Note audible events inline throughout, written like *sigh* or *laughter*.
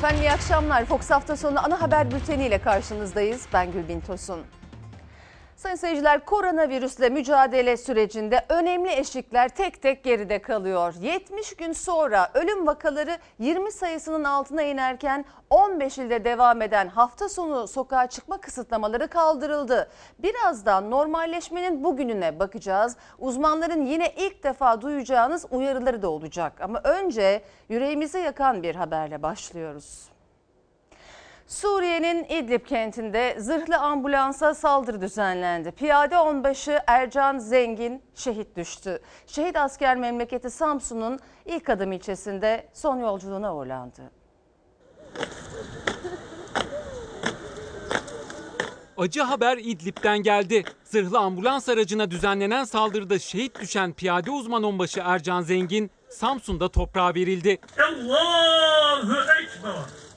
Efendim iyi akşamlar. Fox hafta sonu ana haber bülteniyle karşınızdayız. Ben Gülbin Tosun. Sayın seyirciler koronavirüsle mücadele sürecinde önemli eşikler tek tek geride kalıyor. 70 gün sonra ölüm vakaları 20 sayısının altına inerken 15 ilde devam eden hafta sonu sokağa çıkma kısıtlamaları kaldırıldı. Birazdan normalleşmenin bugününe bakacağız. Uzmanların yine ilk defa duyacağınız uyarıları da olacak. Ama önce yüreğimizi yakan bir haberle başlıyoruz. Suriye'nin İdlib kentinde zırhlı ambulansa saldırı düzenlendi. Piyade onbaşı Ercan Zengin şehit düştü. Şehit asker memleketi Samsun'un ilk adım ilçesinde son yolculuğuna uğurlandı. Acı haber İdlib'den geldi. Zırhlı ambulans aracına düzenlenen saldırıda şehit düşen piyade uzman onbaşı Ercan Zengin Samsun'da toprağa verildi. Allahu Ekber.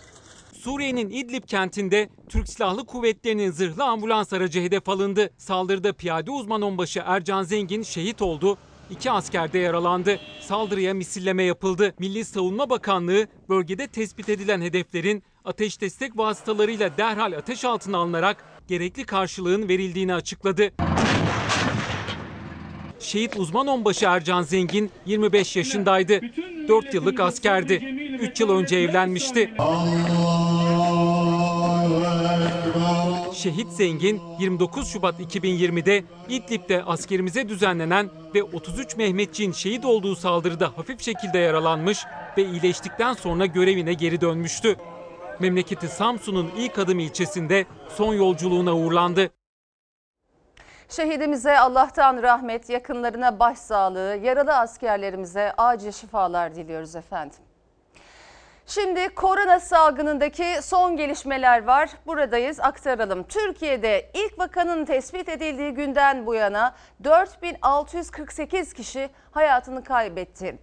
Suriye'nin İdlib kentinde Türk Silahlı Kuvvetleri'nin zırhlı ambulans aracı hedef alındı. Saldırıda piyade uzman onbaşı Ercan Zengin şehit oldu. İki asker de yaralandı. Saldırıya misilleme yapıldı. Milli Savunma Bakanlığı bölgede tespit edilen hedeflerin ateş destek vasıtalarıyla derhal ateş altına alınarak gerekli karşılığın verildiğini açıkladı. Şehit uzman onbaşı Ercan Zengin 25 yaşındaydı. 4 yıllık askerdi. 3 yıl önce evlenmişti. Şehit Zengin 29 Şubat 2020'de İdlib'de askerimize düzenlenen ve 33 Mehmetçiğin şehit olduğu saldırıda hafif şekilde yaralanmış ve iyileştikten sonra görevine geri dönmüştü. Memleketi Samsun'un ilk adım ilçesinde son yolculuğuna uğurlandı. Şehidimize Allah'tan rahmet, yakınlarına başsağlığı, yaralı askerlerimize acil şifalar diliyoruz efendim. Şimdi korona salgınındaki son gelişmeler var. Buradayız aktaralım. Türkiye'de ilk vakanın tespit edildiği günden bu yana 4648 kişi hayatını kaybetti.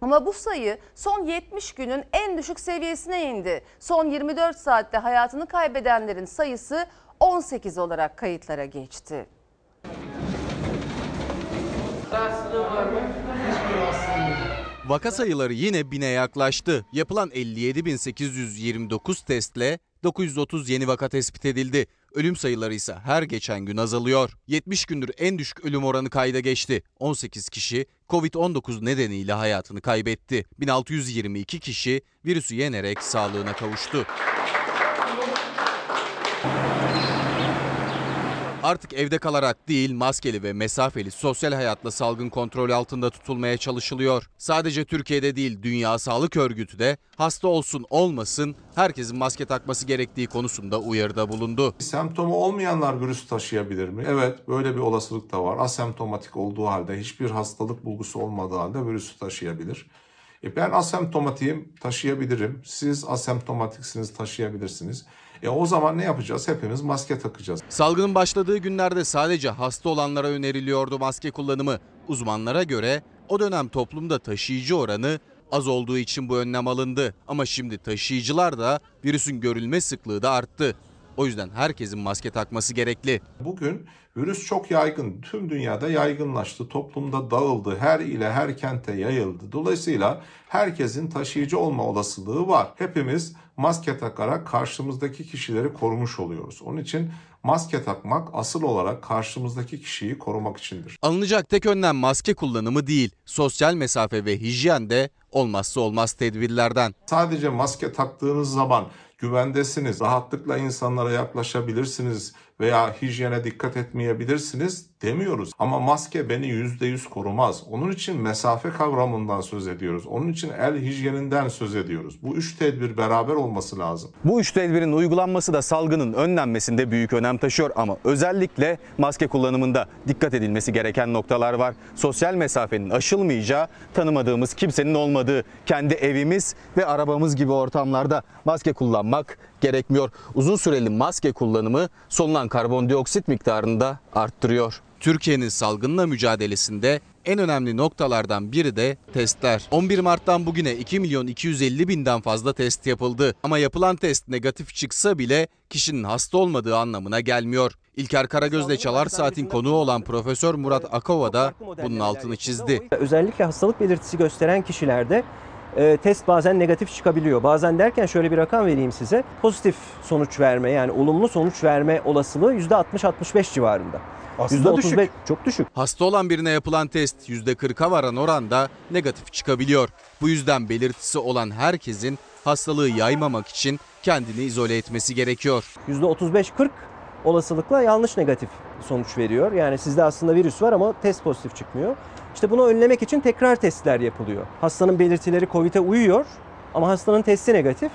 Ama bu sayı son 70 günün en düşük seviyesine indi. Son 24 saatte hayatını kaybedenlerin sayısı 18 olarak kayıtlara geçti. Vaka sayıları yine bine yaklaştı. Yapılan 57.829 testle 930 yeni vaka tespit edildi. Ölüm sayıları ise her geçen gün azalıyor. 70 gündür en düşük ölüm oranı kayda geçti. 18 kişi Covid-19 nedeniyle hayatını kaybetti. 1622 kişi virüsü yenerek sağlığına kavuştu. Artık evde kalarak değil maskeli ve mesafeli sosyal hayatla salgın kontrol altında tutulmaya çalışılıyor. Sadece Türkiye'de değil Dünya Sağlık Örgütü de hasta olsun olmasın herkesin maske takması gerektiği konusunda uyarıda bulundu. Semptomu olmayanlar virüs taşıyabilir mi? Evet böyle bir olasılık da var. Asemptomatik olduğu halde hiçbir hastalık bulgusu olmadığı halde virüsü taşıyabilir. E ben asemptomatiyim taşıyabilirim. Siz asemptomatiksiniz taşıyabilirsiniz. E o zaman ne yapacağız? Hepimiz maske takacağız. Salgının başladığı günlerde sadece hasta olanlara öneriliyordu maske kullanımı. Uzmanlara göre o dönem toplumda taşıyıcı oranı az olduğu için bu önlem alındı. Ama şimdi taşıyıcılar da virüsün görülme sıklığı da arttı. O yüzden herkesin maske takması gerekli. Bugün virüs çok yaygın. Tüm dünyada yaygınlaştı. Toplumda dağıldı. Her ile her kente yayıldı. Dolayısıyla herkesin taşıyıcı olma olasılığı var. Hepimiz maske takarak karşımızdaki kişileri korumuş oluyoruz. Onun için maske takmak asıl olarak karşımızdaki kişiyi korumak içindir. Alınacak tek önlem maske kullanımı değil, sosyal mesafe ve hijyen de olmazsa olmaz tedbirlerden. Sadece maske taktığınız zaman güvendesiniz, rahatlıkla insanlara yaklaşabilirsiniz veya hijyene dikkat etmeyebilirsiniz demiyoruz. Ama maske beni %100 korumaz. Onun için mesafe kavramından söz ediyoruz. Onun için el hijyeninden söz ediyoruz. Bu üç tedbir beraber olması lazım. Bu üç tedbirin uygulanması da salgının önlenmesinde büyük önem taşıyor ama özellikle maske kullanımında dikkat edilmesi gereken noktalar var. Sosyal mesafenin aşılmayacağı, tanımadığımız kimsenin olmadığı kendi evimiz ve arabamız gibi ortamlarda maske kullanmak gerekmiyor. Uzun süreli maske kullanımı solunan karbondioksit miktarını da arttırıyor. Türkiye'nin salgınla mücadelesinde en önemli noktalardan biri de testler. 11 Mart'tan bugüne 2 milyon 250 binden fazla test yapıldı. Ama yapılan test negatif çıksa bile kişinin hasta olmadığı anlamına gelmiyor. İlker Karagöz'le Çalar Saat'in konuğu olan Profesör Murat Akova da bunun altını çizdi. Özellikle hastalık belirtisi gösteren kişilerde e, test bazen negatif çıkabiliyor. Bazen derken şöyle bir rakam vereyim size. Pozitif sonuç verme yani olumlu sonuç verme olasılığı %60-65 civarında. Aslında %35 düşük. çok düşük. Hasta olan birine yapılan test %40'a varan oranda negatif çıkabiliyor. Bu yüzden belirtisi olan herkesin hastalığı yaymamak için kendini izole etmesi gerekiyor. %35-40 olasılıkla yanlış negatif sonuç veriyor. Yani sizde aslında virüs var ama test pozitif çıkmıyor. İşte bunu önlemek için tekrar testler yapılıyor. Hastanın belirtileri COVID'e uyuyor ama hastanın testi negatif.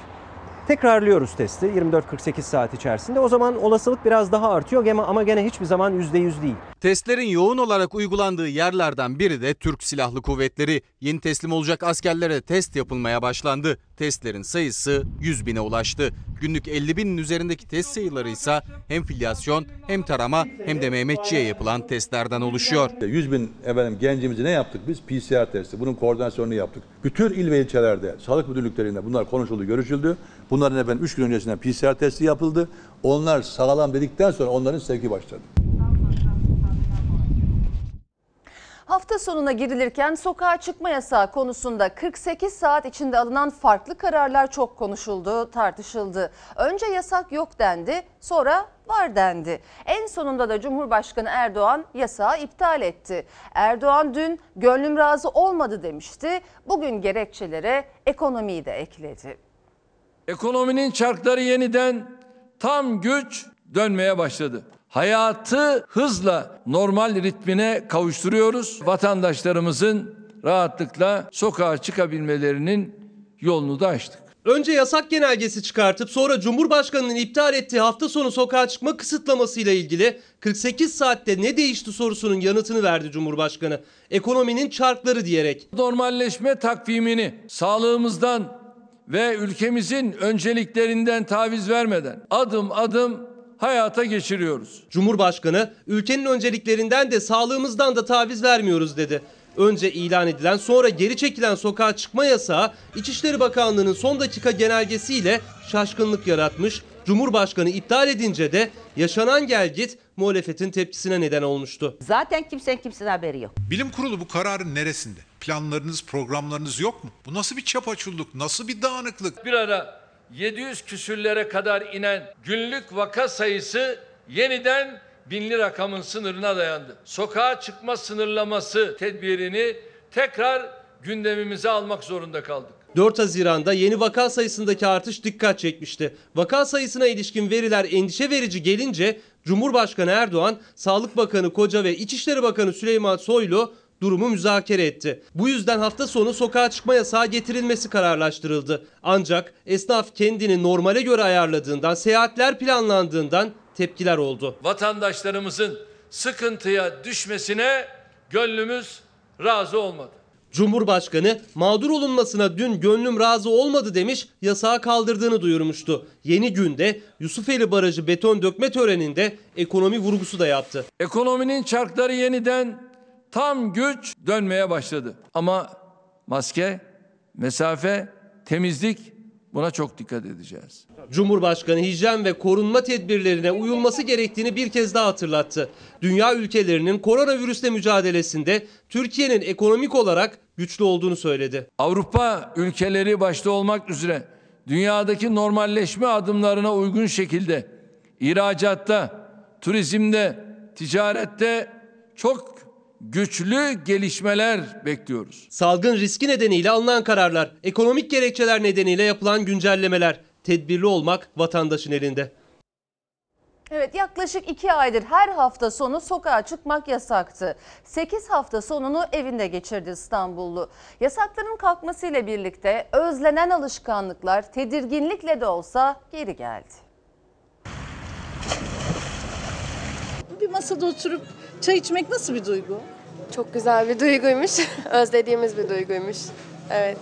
Tekrarlıyoruz testi 24-48 saat içerisinde. O zaman olasılık biraz daha artıyor ama- gene hiçbir zaman %100 değil. Testlerin yoğun olarak uygulandığı yerlerden biri de Türk Silahlı Kuvvetleri. Yeni teslim olacak askerlere test yapılmaya başlandı. Testlerin sayısı 100 bine ulaştı. Günlük 50 binin üzerindeki test sayıları ise hem filyasyon hem tarama hem de Mehmetçiğe yapılan testlerden oluşuyor. 100 bin efendim gencimizi ne yaptık biz? PCR testi. Bunun koordinasyonunu yaptık. Bütün il ve ilçelerde, sağlık müdürlüklerinde bunlar konuşuldu, görüşüldü. Bunların efendim 3 gün öncesinden PCR testi yapıldı. Onlar sağlam dedikten sonra onların sevki başladı. Hafta sonuna girilirken sokağa çıkma yasağı konusunda 48 saat içinde alınan farklı kararlar çok konuşuldu, tartışıldı. Önce yasak yok dendi, sonra var dendi. En sonunda da Cumhurbaşkanı Erdoğan yasağı iptal etti. Erdoğan dün gönlüm razı olmadı demişti. Bugün gerekçelere ekonomiyi de ekledi. Ekonominin çarkları yeniden tam güç dönmeye başladı. Hayatı hızla normal ritmine kavuşturuyoruz. Vatandaşlarımızın rahatlıkla sokağa çıkabilmelerinin yolunu da açtık. Önce yasak genelgesi çıkartıp sonra Cumhurbaşkanı'nın iptal ettiği hafta sonu sokağa çıkma kısıtlamasıyla ilgili 48 saatte ne değişti sorusunun yanıtını verdi Cumhurbaşkanı. Ekonominin çarkları diyerek. Normalleşme takvimini sağlığımızdan ve ülkemizin önceliklerinden taviz vermeden adım adım hayata geçiriyoruz. Cumhurbaşkanı ülkenin önceliklerinden de sağlığımızdan da taviz vermiyoruz dedi. Önce ilan edilen sonra geri çekilen sokağa çıkma yasağı İçişleri Bakanlığı'nın son dakika genelgesiyle şaşkınlık yaratmış. Cumhurbaşkanı iptal edince de yaşanan gelgit muhalefetin tepkisine neden olmuştu. Zaten kimsenin kimsenin haberi yok. Bilim kurulu bu kararın neresinde? Planlarınız, programlarınız yok mu? Bu nasıl bir çapaçulluk, nasıl bir dağınıklık? Bir ara 700 küsürlere kadar inen günlük vaka sayısı yeniden binli rakamın sınırına dayandı. Sokağa çıkma sınırlaması tedbirini tekrar gündemimize almak zorunda kaldık. 4 Haziran'da yeni vaka sayısındaki artış dikkat çekmişti. Vaka sayısına ilişkin veriler endişe verici gelince Cumhurbaşkanı Erdoğan, Sağlık Bakanı Koca ve İçişleri Bakanı Süleyman Soylu durumu müzakere etti. Bu yüzden hafta sonu sokağa çıkma yasağı getirilmesi kararlaştırıldı. Ancak esnaf kendini normale göre ayarladığından, seyahatler planlandığından tepkiler oldu. Vatandaşlarımızın sıkıntıya düşmesine gönlümüz razı olmadı. Cumhurbaşkanı mağdur olunmasına dün gönlüm razı olmadı demiş, yasağı kaldırdığını duyurmuştu. Yeni günde Yusufeli Barajı beton dökme töreninde ekonomi vurgusu da yaptı. Ekonominin çarkları yeniden tam güç dönmeye başladı. Ama maske, mesafe, temizlik buna çok dikkat edeceğiz. Cumhurbaşkanı hijyen ve korunma tedbirlerine uyulması gerektiğini bir kez daha hatırlattı. Dünya ülkelerinin koronavirüsle mücadelesinde Türkiye'nin ekonomik olarak güçlü olduğunu söyledi. Avrupa ülkeleri başta olmak üzere dünyadaki normalleşme adımlarına uygun şekilde ihracatta, turizmde, ticarette çok güçlü gelişmeler bekliyoruz. Salgın riski nedeniyle alınan kararlar, ekonomik gerekçeler nedeniyle yapılan güncellemeler, tedbirli olmak vatandaşın elinde. Evet yaklaşık 2 aydır her hafta sonu sokağa çıkmak yasaktı. 8 hafta sonunu evinde geçirdi İstanbullu. Yasakların kalkmasıyla birlikte özlenen alışkanlıklar tedirginlikle de olsa geri geldi. Bir masada oturup çay içmek nasıl bir duygu? Çok güzel bir duyguymuş. *laughs* Özlediğimiz bir duyguymuş. Evet.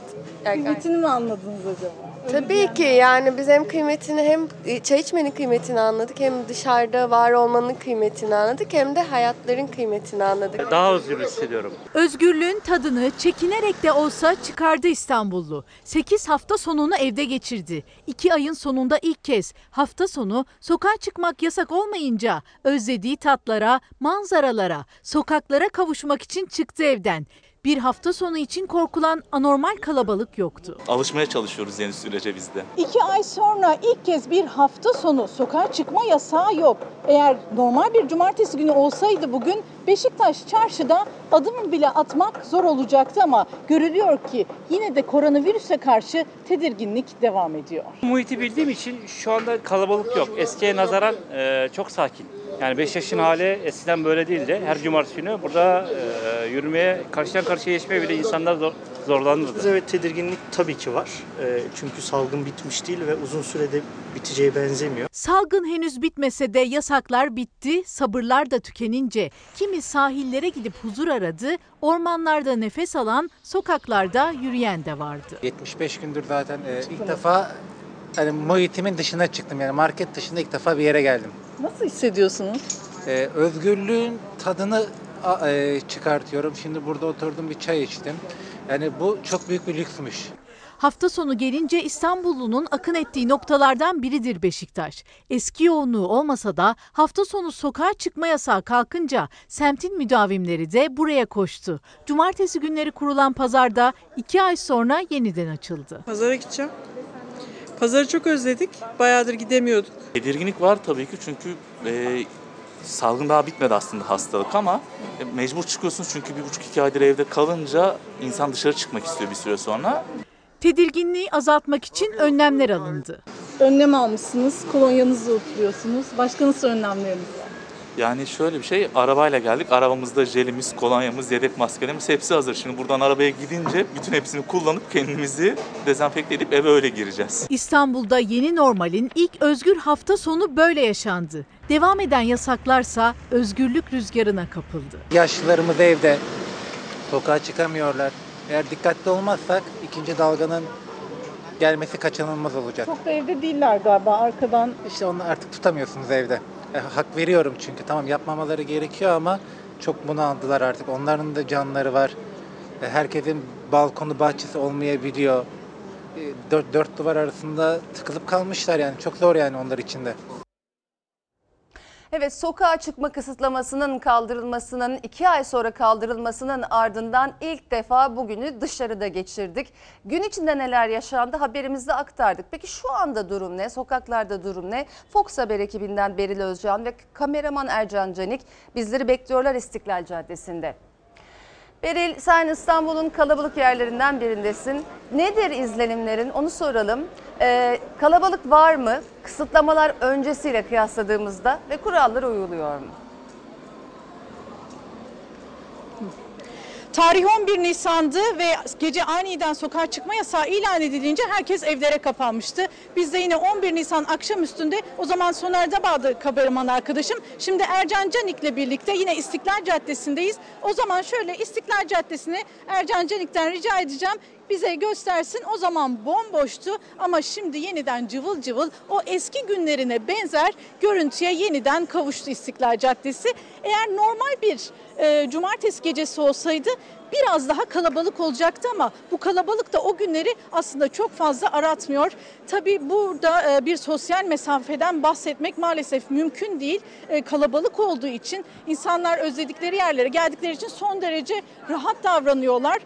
Yani Kıymetini mi anladınız acaba? Tabii ki yani biz hem kıymetini hem çay içmenin kıymetini anladık hem dışarıda var olmanın kıymetini anladık hem de hayatların kıymetini anladık. Daha özgür hissediyorum. Özgürlüğün tadını çekinerek de olsa çıkardı İstanbullu. 8 hafta sonunu evde geçirdi. 2 ayın sonunda ilk kez hafta sonu sokağa çıkmak yasak olmayınca özlediği tatlara, manzaralara, sokaklara kavuşmak için çıktı evden. Bir hafta sonu için korkulan anormal kalabalık yoktu. Alışmaya çalışıyoruz yeni sürece biz de. İki ay sonra ilk kez bir hafta sonu sokağa çıkma yasağı yok. Eğer normal bir cumartesi günü olsaydı bugün Beşiktaş çarşıda adım bile atmak zor olacaktı ama görülüyor ki yine de koronavirüse karşı tedirginlik devam ediyor. Muhiti bildiğim için şu anda kalabalık yok. Eskiye nazaran e, çok sakin. Yani Beşiktaş'ın hali eskiden böyle değildi. Her cumartesi günü burada e, yürümeye, karşıdan karşıya geçmeye bile insanlar zor, zorlanırdı. Evet tedirginlik tabii ki var. Ee, Çünkü salgın bitmiş değil ve uzun sürede biteceği benzemiyor. Salgın henüz bitmese de yasaklar bitti, sabırlar da tükenince kimi sahillere gidip huzur aradı, ormanlarda nefes alan, sokaklarda yürüyen de vardı. 75 gündür zaten e, ilk defa hani muhitimin dışına çıktım yani market dışında ilk defa bir yere geldim. Nasıl hissediyorsunuz? E, özgürlüğün tadını e, çıkartıyorum. Şimdi burada oturdum bir çay içtim. Yani bu çok büyük bir lüksmüş. Hafta sonu gelince İstanbullunun akın ettiği noktalardan biridir Beşiktaş. Eski yoğunluğu olmasa da hafta sonu sokağa çıkma yasağı kalkınca semtin müdavimleri de buraya koştu. Cumartesi günleri kurulan pazarda iki ay sonra yeniden açıldı. Pazara gideceğim. Pazarı çok özledik. Bayağıdır gidemiyorduk. Tedirginlik var tabii ki çünkü e, salgın daha bitmedi aslında hastalık ama e, mecbur çıkıyorsunuz çünkü bir buçuk iki aydır evde kalınca insan dışarı çıkmak istiyor bir süre sonra. Tedirginliği azaltmak için önlemler alındı. Önlem almışsınız, kolonyanızı oturuyorsunuz. Başka nasıl önlemleriniz var? Yani şöyle bir şey arabayla geldik arabamızda jelimiz, kolonyamız, yedek maskelerimiz hepsi hazır. Şimdi buradan arabaya gidince bütün hepsini kullanıp kendimizi dezenfekte edip eve öyle gireceğiz. İstanbul'da yeni normalin ilk özgür hafta sonu böyle yaşandı. Devam eden yasaklarsa özgürlük rüzgarına kapıldı. Yaşlılarımız evde sokağa çıkamıyorlar. Eğer dikkatli olmazsak ikinci dalganın gelmesi kaçınılmaz olacak. Çok da evde değiller galiba arkadan. İşte onu artık tutamıyorsunuz evde. E, hak veriyorum çünkü tamam yapmamaları gerekiyor ama çok bunu aldılar artık. Onların da canları var. E, herkesin balkonu bahçesi olmayabiliyor. E, dört, dört duvar arasında tıkılıp kalmışlar yani çok zor yani onlar için de. Evet sokağa çıkma kısıtlamasının kaldırılmasının iki ay sonra kaldırılmasının ardından ilk defa bugünü dışarıda geçirdik. Gün içinde neler yaşandı haberimizde aktardık. Peki şu anda durum ne? Sokaklarda durum ne? Fox Haber ekibinden Beril Özcan ve kameraman Ercan Canik bizleri bekliyorlar İstiklal Caddesi'nde. Beril sen İstanbul'un kalabalık yerlerinden birindesin. Nedir izlenimlerin onu soralım. Ee, kalabalık var mı? Kısıtlamalar öncesiyle kıyasladığımızda ve kurallar uyuluyor mu? Tarih 11 Nisan'dı ve gece aniden sokağa çıkma yasağı ilan edilince herkes evlere kapanmıştı. Biz de yine 11 Nisan akşam üstünde o zaman Soner Dabağ'dı kameraman arkadaşım. Şimdi Ercan Canik'le birlikte yine İstiklal Caddesi'ndeyiz. O zaman şöyle İstiklal Caddesi'ni Ercan Canik'ten rica edeceğim bize göstersin. O zaman bomboştu ama şimdi yeniden cıvıl cıvıl o eski günlerine benzer görüntüye yeniden kavuştu İstiklal Caddesi. Eğer normal bir e, cumartesi gecesi olsaydı biraz daha kalabalık olacaktı ama bu kalabalık da o günleri aslında çok fazla aratmıyor. Tabii burada e, bir sosyal mesafeden bahsetmek maalesef mümkün değil. E, kalabalık olduğu için insanlar özledikleri yerlere geldikleri için son derece rahat davranıyorlar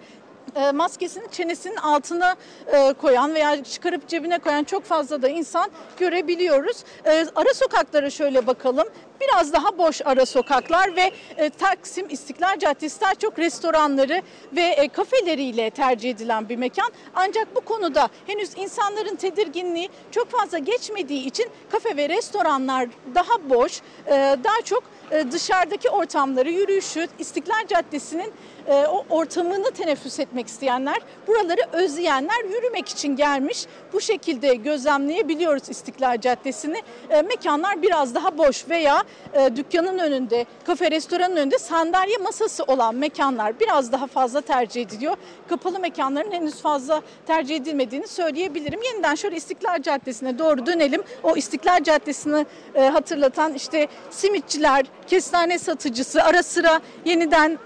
e, maskesini çenesinin altına e, koyan veya çıkarıp cebine koyan çok fazla da insan görebiliyoruz. E, ara sokaklara şöyle bakalım. Biraz daha boş ara sokaklar ve e, Taksim İstiklal Caddesi daha çok restoranları ve e, kafeleriyle tercih edilen bir mekan. Ancak bu konuda henüz insanların tedirginliği çok fazla geçmediği için kafe ve restoranlar daha boş. E, daha çok e, dışarıdaki ortamları, yürüyüşü, İstiklal Caddesi'nin e, o ortamını teneffüs etmek isteyenler, buraları özleyenler yürümek için gelmiş. Bu şekilde gözlemleyebiliyoruz İstiklal Caddesi'ni. E, mekanlar biraz daha boş veya e, dükkanın önünde, kafe restoranın önünde sandalye masası olan mekanlar biraz daha fazla tercih ediliyor. Kapalı mekanların henüz fazla tercih edilmediğini söyleyebilirim. Yeniden şöyle İstiklal Caddesi'ne doğru dönelim. O İstiklal Caddesi'ni e, hatırlatan işte simitçiler, kestane satıcısı ara sıra yeniden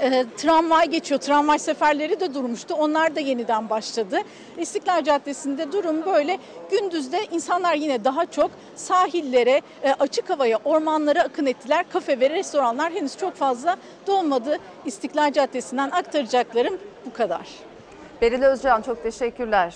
E, tramvay geçiyor. Tramvay seferleri de durmuştu. Onlar da yeniden başladı. İstiklal Caddesi'nde durum böyle. Gündüzde insanlar yine daha çok sahillere, e, açık havaya, ormanlara akın ettiler. Kafe ve restoranlar henüz çok fazla dolmadı. İstiklal Caddesi'nden aktaracaklarım bu kadar. Beril Özcan çok teşekkürler.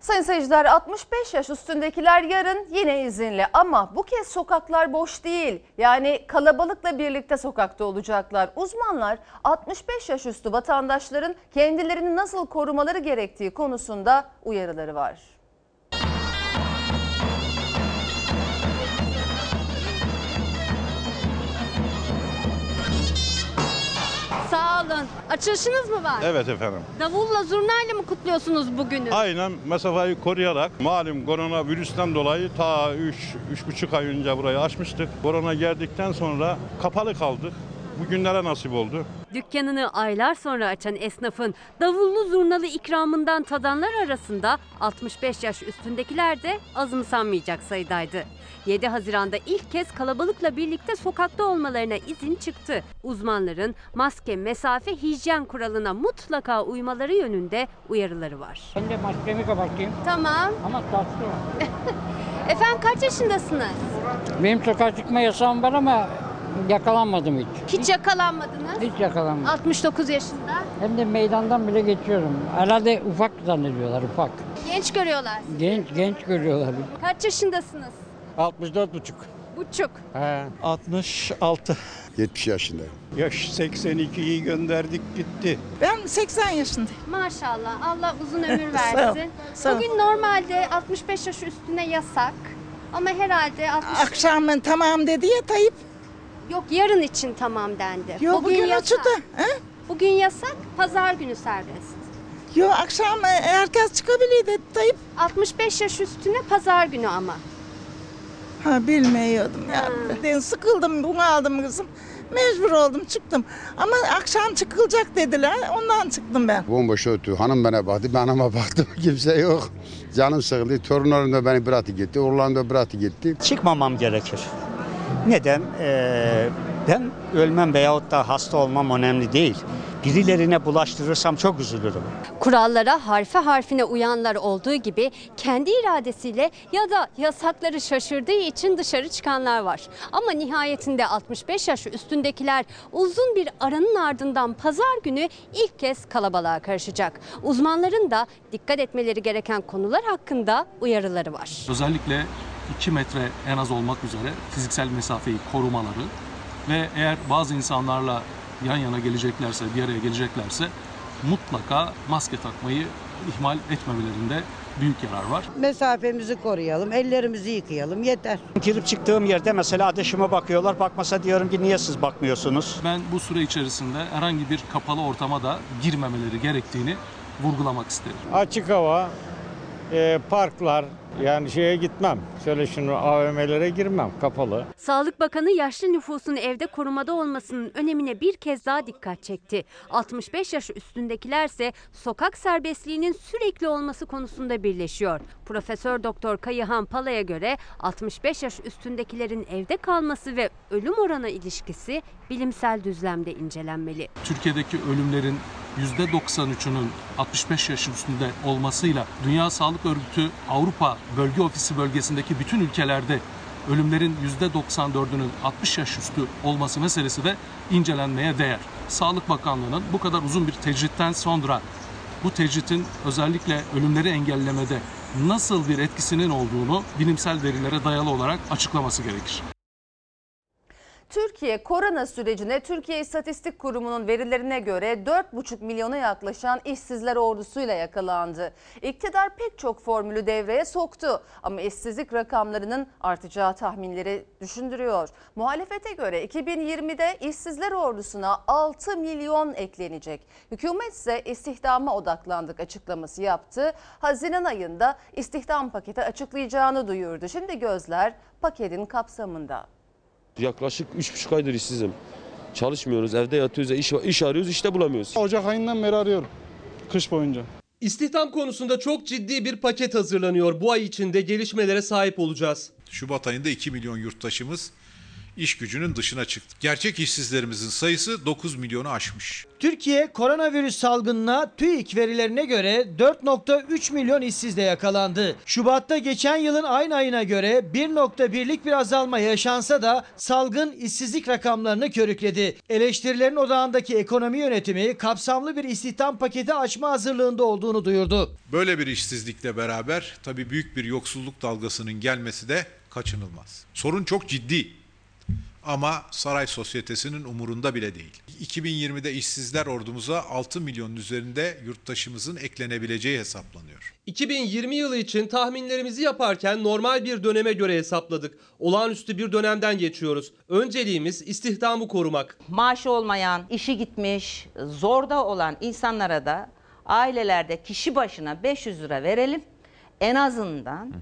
Sayın seyirciler 65 yaş üstündekiler yarın yine izinli ama bu kez sokaklar boş değil. Yani kalabalıkla birlikte sokakta olacaklar. Uzmanlar 65 yaş üstü vatandaşların kendilerini nasıl korumaları gerektiği konusunda uyarıları var. Açılışınız mı var? Evet efendim. Davulla zurnayla mı kutluyorsunuz bugünü? Aynen mesafeyi koruyarak malum koronavirüsten dolayı ta 3 3,5 ay önce burayı açmıştık. Korona geldikten sonra kapalı kaldık. Bugünlere nasip oldu. Dükkanını aylar sonra açan esnafın davullu zurnalı ikramından tadanlar arasında 65 yaş üstündekiler de azımsanmayacak sayıdaydı. 7 Haziran'da ilk kez kalabalıkla birlikte sokakta olmalarına izin çıktı. Uzmanların maske, mesafe, hijyen kuralına mutlaka uymaları yönünde uyarıları var. Ben de maskemi kapatayım. Tamam. Ama tatlı. *laughs* Efendim kaç yaşındasınız? Benim sokağa çıkma yasağım var ama yakalanmadım hiç. Hiç yakalanmadınız. Hiç yakalanmadım. 69 yaşında. Hem de meydandan bile geçiyorum. Herhalde ufak zannediyorlar ufak. Genç görüyorlar. Genç genç görüyorlar. Kaç yaşındasınız? 64 buçuk. Buçuk. He. 66. 70 yaşındayım. Yaş 82'yi gönderdik gitti. Ben 80 yaşındayım. Maşallah. Allah uzun *laughs* ömür versin. sağ ol. Bugün normalde 65 yaş üstüne yasak. Ama herhalde 60... Akşamın tamam dedi ya Tayyip. Yok yarın için tamam dendi. Yok, bugün yasak. açıldı, Bugün yasak, pazar günü serbest. Yo akşam e, herkes çıkabilir dedi Tayyip. 65 yaş üstüne pazar günü ama. Ha bilmiyordum ya. Ben sıkıldım bunu aldım kızım. Mecbur oldum çıktım. Ama akşam çıkılacak dediler. Ondan çıktım ben. Bomboş ötü. Hanım bana baktı, ben hanıma *laughs* baktım. Kimse yok. Canım sıkıldı. Torunlarım da beni bıraktı gitti. Oğullarım da bıraktı gitti. Çıkmamam gerekir. Neden? Ee, ben ölmem veyahut da hasta olmam önemli değil. Birilerine bulaştırırsam çok üzülürüm. Kurallara harfe harfine uyanlar olduğu gibi kendi iradesiyle ya da yasakları şaşırdığı için dışarı çıkanlar var. Ama nihayetinde 65 yaş üstündekiler uzun bir aranın ardından pazar günü ilk kez kalabalığa karışacak. Uzmanların da dikkat etmeleri gereken konular hakkında uyarıları var. Özellikle 2 metre en az olmak üzere fiziksel mesafeyi korumaları ve eğer bazı insanlarla yan yana geleceklerse, bir araya geleceklerse mutlaka maske takmayı ihmal etmemelerinde büyük yarar var. Mesafemizi koruyalım, ellerimizi yıkayalım yeter. Girip çıktığım yerde mesela ateşime bakıyorlar. Bakmasa diyorum ki niye siz bakmıyorsunuz? Ben bu süre içerisinde herhangi bir kapalı ortama da girmemeleri gerektiğini vurgulamak isterim. Açık hava, e, parklar yani şeye gitmem. Şöyle şunu AVM'lere girmem kapalı. Sağlık Bakanı yaşlı nüfusun evde korumada olmasının önemine bir kez daha dikkat çekti. 65 yaş üstündekilerse sokak serbestliğinin sürekli olması konusunda birleşiyor. Profesör Doktor Kayıhan Pala'ya göre 65 yaş üstündekilerin evde kalması ve ölüm oranı ilişkisi bilimsel düzlemde incelenmeli. Türkiye'deki ölümlerin %93'ünün 65 yaş üstünde olmasıyla Dünya Sağlık Örgütü Avrupa Bölge Ofisi bölgesindeki bütün ülkelerde ölümlerin %94'ünün 60 yaş üstü olması meselesi de incelenmeye değer. Sağlık Bakanlığı'nın bu kadar uzun bir tecritten sonra bu tecritin özellikle ölümleri engellemede nasıl bir etkisinin olduğunu bilimsel verilere dayalı olarak açıklaması gerekir. Türkiye korona sürecine Türkiye İstatistik Kurumu'nun verilerine göre 4,5 milyona yaklaşan işsizler ordusuyla yakalandı. İktidar pek çok formülü devreye soktu ama işsizlik rakamlarının artacağı tahminleri düşündürüyor. Muhalefete göre 2020'de işsizler ordusuna 6 milyon eklenecek. Hükümet ise istihdama odaklandık açıklaması yaptı. Haziran ayında istihdam paketi açıklayacağını duyurdu. Şimdi gözler paketin kapsamında. Yaklaşık üç buçuk aydır işsizim. Çalışmıyoruz, evde yatıyoruz, iş, iş arıyoruz, işte bulamıyoruz. Ocak ayından beri arıyorum. Kış boyunca. İstihdam konusunda çok ciddi bir paket hazırlanıyor. Bu ay içinde gelişmelere sahip olacağız. Şubat ayında 2 milyon yurttaşımız iş gücünün dışına çıktı. Gerçek işsizlerimizin sayısı 9 milyonu aşmış. Türkiye koronavirüs salgınına TÜİK verilerine göre 4.3 milyon işsizle yakalandı. Şubat'ta geçen yılın aynı ayına göre 1.1'lik bir azalma yaşansa da salgın işsizlik rakamlarını körükledi. Eleştirilerin odağındaki ekonomi yönetimi kapsamlı bir istihdam paketi açma hazırlığında olduğunu duyurdu. Böyle bir işsizlikle beraber tabii büyük bir yoksulluk dalgasının gelmesi de kaçınılmaz. Sorun çok ciddi. Ama saray sosyetesinin umurunda bile değil. 2020'de işsizler ordumuza 6 milyonun üzerinde yurttaşımızın eklenebileceği hesaplanıyor. 2020 yılı için tahminlerimizi yaparken normal bir döneme göre hesapladık. Olağanüstü bir dönemden geçiyoruz. Önceliğimiz istihdamı korumak. maaşı olmayan, işi gitmiş, zorda olan insanlara da ailelerde kişi başına 500 lira verelim. En azından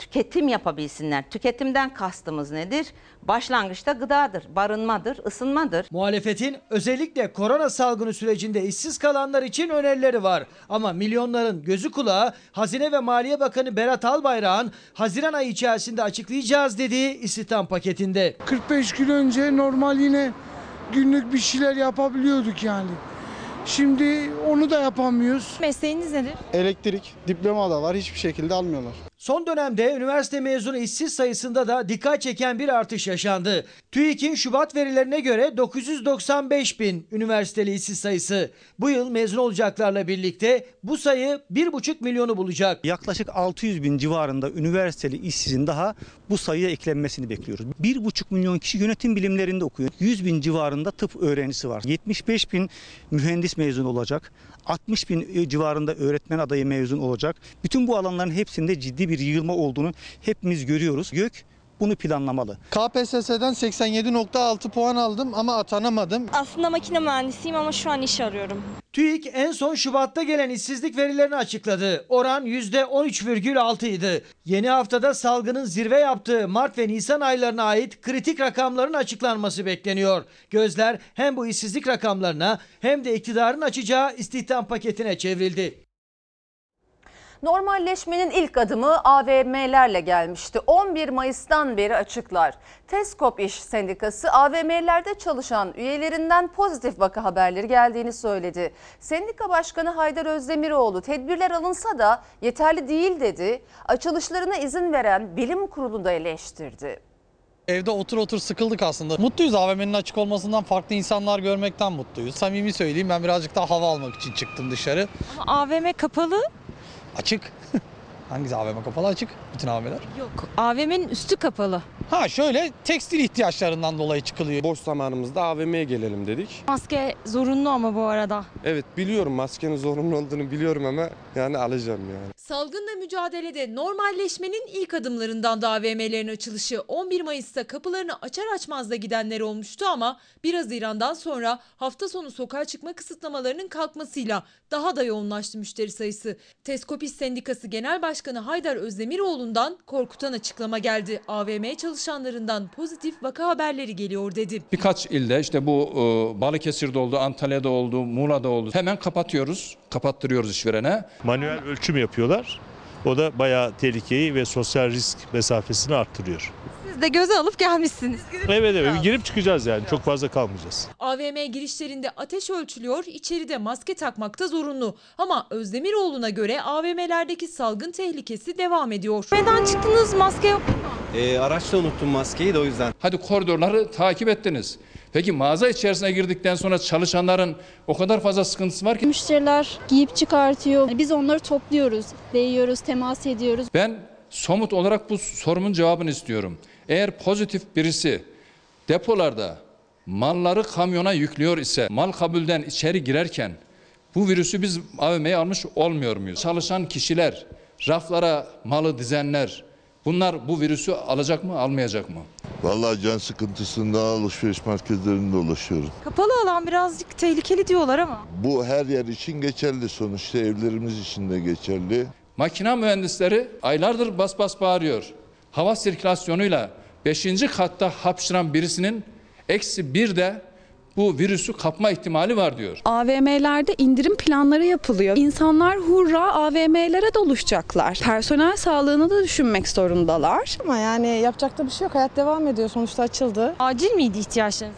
tüketim yapabilsinler. Tüketimden kastımız nedir? Başlangıçta gıdadır, barınmadır, ısınmadır. Muhalefetin özellikle korona salgını sürecinde işsiz kalanlar için önerileri var. Ama milyonların gözü kulağı Hazine ve Maliye Bakanı Berat Albayrak'ın Haziran ayı içerisinde açıklayacağız dediği istihdam paketinde. 45 gün önce normal yine günlük bir şeyler yapabiliyorduk yani. Şimdi onu da yapamıyoruz. Mesleğiniz nedir? Elektrik, diploma da var hiçbir şekilde almıyorlar. Son dönemde üniversite mezunu işsiz sayısında da dikkat çeken bir artış yaşandı. TÜİK'in Şubat verilerine göre 995 bin üniversiteli işsiz sayısı. Bu yıl mezun olacaklarla birlikte bu sayı 1,5 milyonu bulacak. Yaklaşık 600 bin civarında üniversiteli işsizin daha bu sayıya eklenmesini bekliyoruz. 1,5 milyon kişi yönetim bilimlerinde okuyor. 100 bin civarında tıp öğrencisi var. 75 bin mühendis mezun olacak. 60 bin civarında öğretmen adayı mezun olacak. Bütün bu alanların hepsinde ciddi bir yığılma olduğunu hepimiz görüyoruz. YÖK bunu planlamalı. KPSS'den 87.6 puan aldım ama atanamadım. Aslında makine mühendisiyim ama şu an iş arıyorum. TÜİK en son Şubat'ta gelen işsizlik verilerini açıkladı. Oran %13,6 idi. Yeni haftada salgının zirve yaptığı Mart ve Nisan aylarına ait kritik rakamların açıklanması bekleniyor. Gözler hem bu işsizlik rakamlarına hem de iktidarın açacağı istihdam paketine çevrildi. Normalleşmenin ilk adımı AVM'lerle gelmişti. 11 Mayıs'tan beri açıklar. Teskop İş Sendikası AVM'lerde çalışan üyelerinden pozitif vaka haberleri geldiğini söyledi. Sendika Başkanı Haydar Özdemiroğlu tedbirler alınsa da yeterli değil dedi. Açılışlarına izin veren bilim kurulu da eleştirdi. Evde otur otur sıkıldık aslında. Mutluyuz AVM'nin açık olmasından farklı insanlar görmekten mutluyuz. Samimi söyleyeyim ben birazcık daha hava almak için çıktım dışarı. Ama AVM kapalı. Açık. *laughs* Hangisi AVM kapalı açık? Bütün AVM'ler. Yok. AVM'nin üstü kapalı. Ha şöyle tekstil ihtiyaçlarından dolayı çıkılıyor. Boş zamanımızda AVM'ye gelelim dedik. Maske zorunlu ama bu arada. Evet biliyorum maskenin zorunlu olduğunu biliyorum ama yani alacağım yani. Salgınla mücadelede normalleşmenin ilk adımlarından da AVM'lerin açılışı 11 Mayıs'ta kapılarını açar açmaz da gidenler olmuştu ama 1 Haziran'dan sonra hafta sonu sokağa çıkma kısıtlamalarının kalkmasıyla daha da yoğunlaştı müşteri sayısı. Teskopis Sendikası Genel Başkanı Haydar Özdemiroğlu'ndan korkutan açıklama geldi. AVM çalışanlarından pozitif vaka haberleri geliyor dedi. Birkaç ilde işte bu e, Balıkesir'de oldu, Antalya'da oldu, Muğla'da oldu. Hemen kapatıyoruz, kapattırıyoruz işverene. Manuel ölçüm yapıyorlar. O da bayağı tehlikeyi ve sosyal risk mesafesini arttırıyor. De göze alıp gelmişsiniz. Evet evet girip çıkacağız yani çok fazla kalmayacağız. AVM girişlerinde ateş ölçülüyor, içeride maske takmakta zorunlu. Ama Özdemiroğlu'na göre AVM'lerdeki salgın tehlikesi devam ediyor. Neden çıktınız maske yok mu? E, araçta unuttum maskeyi de o yüzden. Hadi koridorları takip ettiniz. Peki mağaza içerisine girdikten sonra çalışanların o kadar fazla sıkıntısı var ki. Müşteriler giyip çıkartıyor. Biz onları topluyoruz, değiyoruz, temas ediyoruz. Ben somut olarak bu sorumun cevabını istiyorum. Eğer pozitif birisi depolarda malları kamyona yüklüyor ise mal kabulden içeri girerken bu virüsü biz AVM'ye almış olmuyor muyuz? Çalışan kişiler, raflara malı dizenler bunlar bu virüsü alacak mı almayacak mı? Vallahi can sıkıntısında alışveriş merkezlerinde dolaşıyorum. Kapalı alan birazcık tehlikeli diyorlar ama. Bu her yer için geçerli sonuçta evlerimiz için de geçerli. Makina mühendisleri aylardır bas bas bağırıyor. Hava sirkülasyonuyla 5. katta hapşıran birisinin eksi bir de bu virüsü kapma ihtimali var diyor. AVM'lerde indirim planları yapılıyor. İnsanlar hurra AVM'lere doluşacaklar. Personel sağlığını da düşünmek zorundalar. Ama yani yapacak da bir şey yok. Hayat devam ediyor. Sonuçta açıldı. Acil miydi ihtiyaçlarınız?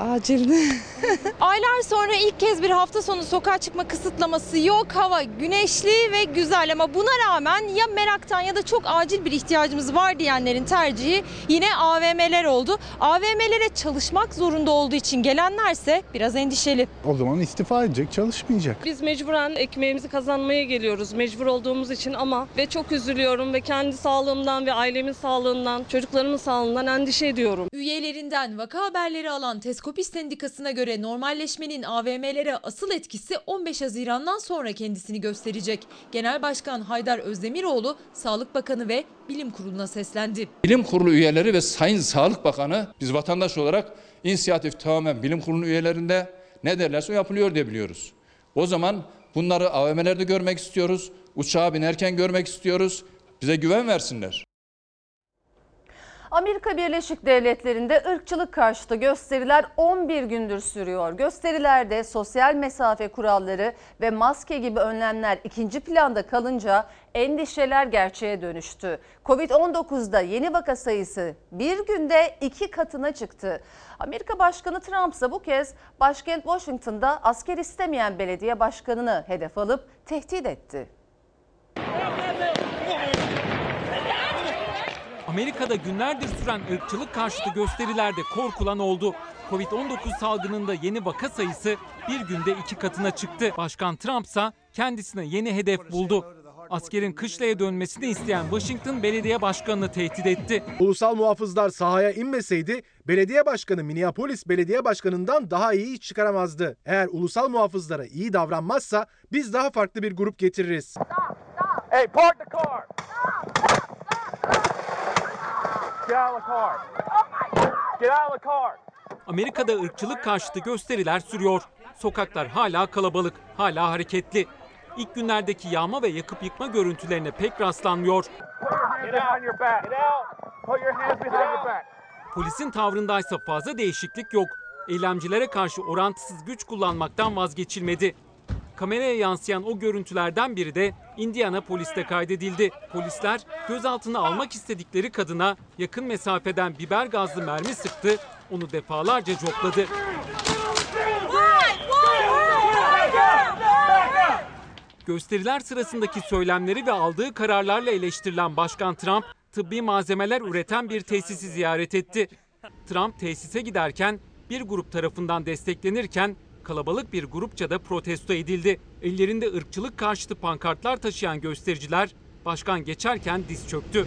Acil. *laughs* Aylar sonra ilk kez bir hafta sonu sokağa çıkma kısıtlaması yok. Hava güneşli ve güzel ama buna rağmen ya meraktan ya da çok acil bir ihtiyacımız var diyenlerin tercihi yine AVM'ler oldu. AVM'lere çalışmak zorunda olduğu için gelenlerse biraz endişeli. O zaman istifa edecek, çalışmayacak. Biz mecburen ekmeğimizi kazanmaya geliyoruz mecbur olduğumuz için ama ve çok üzülüyorum ve kendi sağlığımdan ve ailemin sağlığından, çocuklarımın sağlığından endişe ediyorum. Üyelerinden vaka haberleri alan Teskopis Sendikası'na göre normalleşmenin AVM'lere asıl etkisi 15 Haziran'dan sonra kendisini gösterecek. Genel Başkan Haydar Özdemiroğlu, Sağlık Bakanı ve Bilim Kurulu'na seslendi. Bilim Kurulu üyeleri ve Sayın Sağlık Bakanı biz vatandaş olarak inisiyatif tamamen bilim kurulu üyelerinde ne derlerse yapılıyor diye biliyoruz. O zaman bunları AVM'lerde görmek istiyoruz. Uçağa binerken görmek istiyoruz. Bize güven versinler. Amerika Birleşik Devletleri'nde ırkçılık karşıtı gösteriler 11 gündür sürüyor. Gösterilerde sosyal mesafe kuralları ve maske gibi önlemler ikinci planda kalınca endişeler gerçeğe dönüştü. Covid-19'da yeni vaka sayısı bir günde iki katına çıktı. Amerika Başkanı Trump ise bu kez başkent Washington'da asker istemeyen belediye başkanını hedef alıp tehdit etti. Amerika'da günlerdir süren ırkçılık karşıtı gösterilerde korkulan oldu. Covid-19 salgınında yeni vaka sayısı bir günde iki katına çıktı. Başkan Trump ise kendisine yeni hedef buldu. Askerin kışlaya dönmesini isteyen Washington belediye başkanını tehdit etti. Ulusal muhafızlar sahaya inmeseydi belediye başkanı Minneapolis belediye başkanından daha iyi iş çıkaramazdı. Eğer ulusal muhafızlara iyi davranmazsa biz daha farklı bir grup getiririz. Hey, park the car. Get out of the car. Get out of the car. Amerika'da ırkçılık karşıtı gösteriler sürüyor. Sokaklar hala kalabalık, hala hareketli. İlk günlerdeki yağma ve yakıp yıkma görüntülerine pek rastlanmıyor. Polisin tavrındaysa fazla değişiklik yok. Eylemcilere karşı orantısız güç kullanmaktan vazgeçilmedi. Kameraya yansıyan o görüntülerden biri de Indiana poliste kaydedildi. Polisler gözaltına almak istedikleri kadına yakın mesafeden biber gazlı mermi sıktı, onu defalarca copladı. Gösteriler sırasındaki söylemleri ve aldığı kararlarla eleştirilen Başkan Trump, tıbbi malzemeler üreten bir tesisi ziyaret etti. Trump tesise giderken bir grup tarafından desteklenirken kalabalık bir grupça da protesto edildi. Ellerinde ırkçılık karşıtı pankartlar taşıyan göstericiler başkan geçerken diz çöktü.